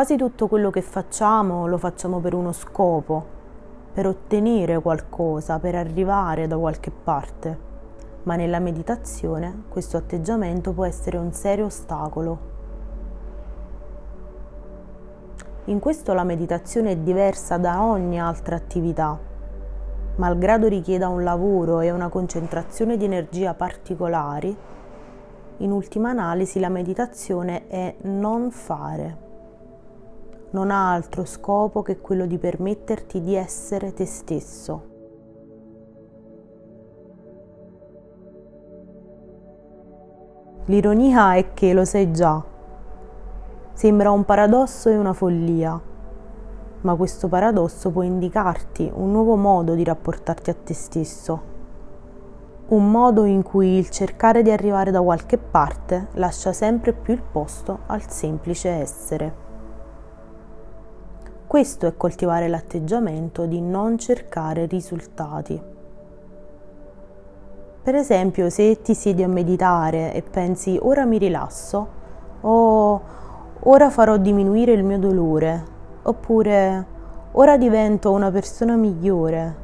Quasi tutto quello che facciamo lo facciamo per uno scopo, per ottenere qualcosa, per arrivare da qualche parte, ma nella meditazione questo atteggiamento può essere un serio ostacolo. In questo la meditazione è diversa da ogni altra attività, malgrado richieda un lavoro e una concentrazione di energia particolari, in ultima analisi la meditazione è non fare non ha altro scopo che quello di permetterti di essere te stesso. L'ironia è che lo sai già. Sembra un paradosso e una follia, ma questo paradosso può indicarti un nuovo modo di rapportarti a te stesso, un modo in cui il cercare di arrivare da qualche parte lascia sempre più il posto al semplice essere. Questo è coltivare l'atteggiamento di non cercare risultati. Per esempio, se ti siedi a meditare e pensi ora mi rilasso o ora farò diminuire il mio dolore oppure ora divento una persona migliore,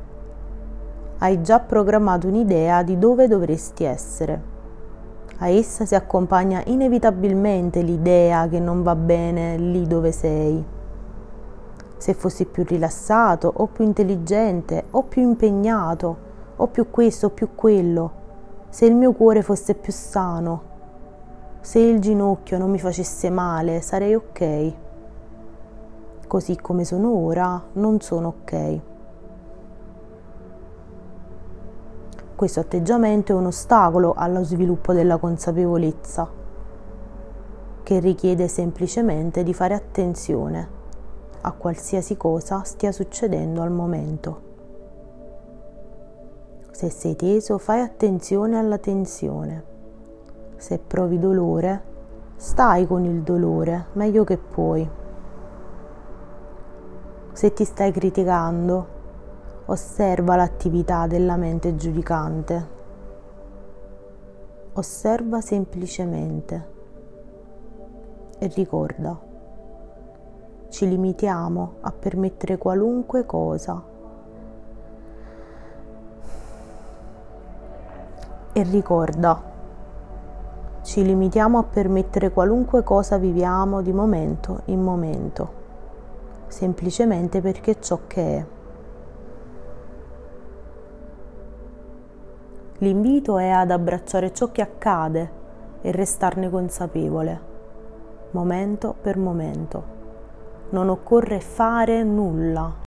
hai già programmato un'idea di dove dovresti essere. A essa si accompagna inevitabilmente l'idea che non va bene lì dove sei se fossi più rilassato o più intelligente o più impegnato o più questo o più quello, se il mio cuore fosse più sano, se il ginocchio non mi facesse male, sarei ok. Così come sono ora, non sono ok. Questo atteggiamento è un ostacolo allo sviluppo della consapevolezza, che richiede semplicemente di fare attenzione a qualsiasi cosa stia succedendo al momento. Se sei teso, fai attenzione alla tensione. Se provi dolore, stai con il dolore meglio che puoi. Se ti stai criticando, osserva l'attività della mente giudicante. Osserva semplicemente e ricorda ci limitiamo a permettere qualunque cosa. E ricorda, ci limitiamo a permettere qualunque cosa viviamo di momento in momento, semplicemente perché ciò che è. L'invito è ad abbracciare ciò che accade e restarne consapevole, momento per momento non occorre fare nulla,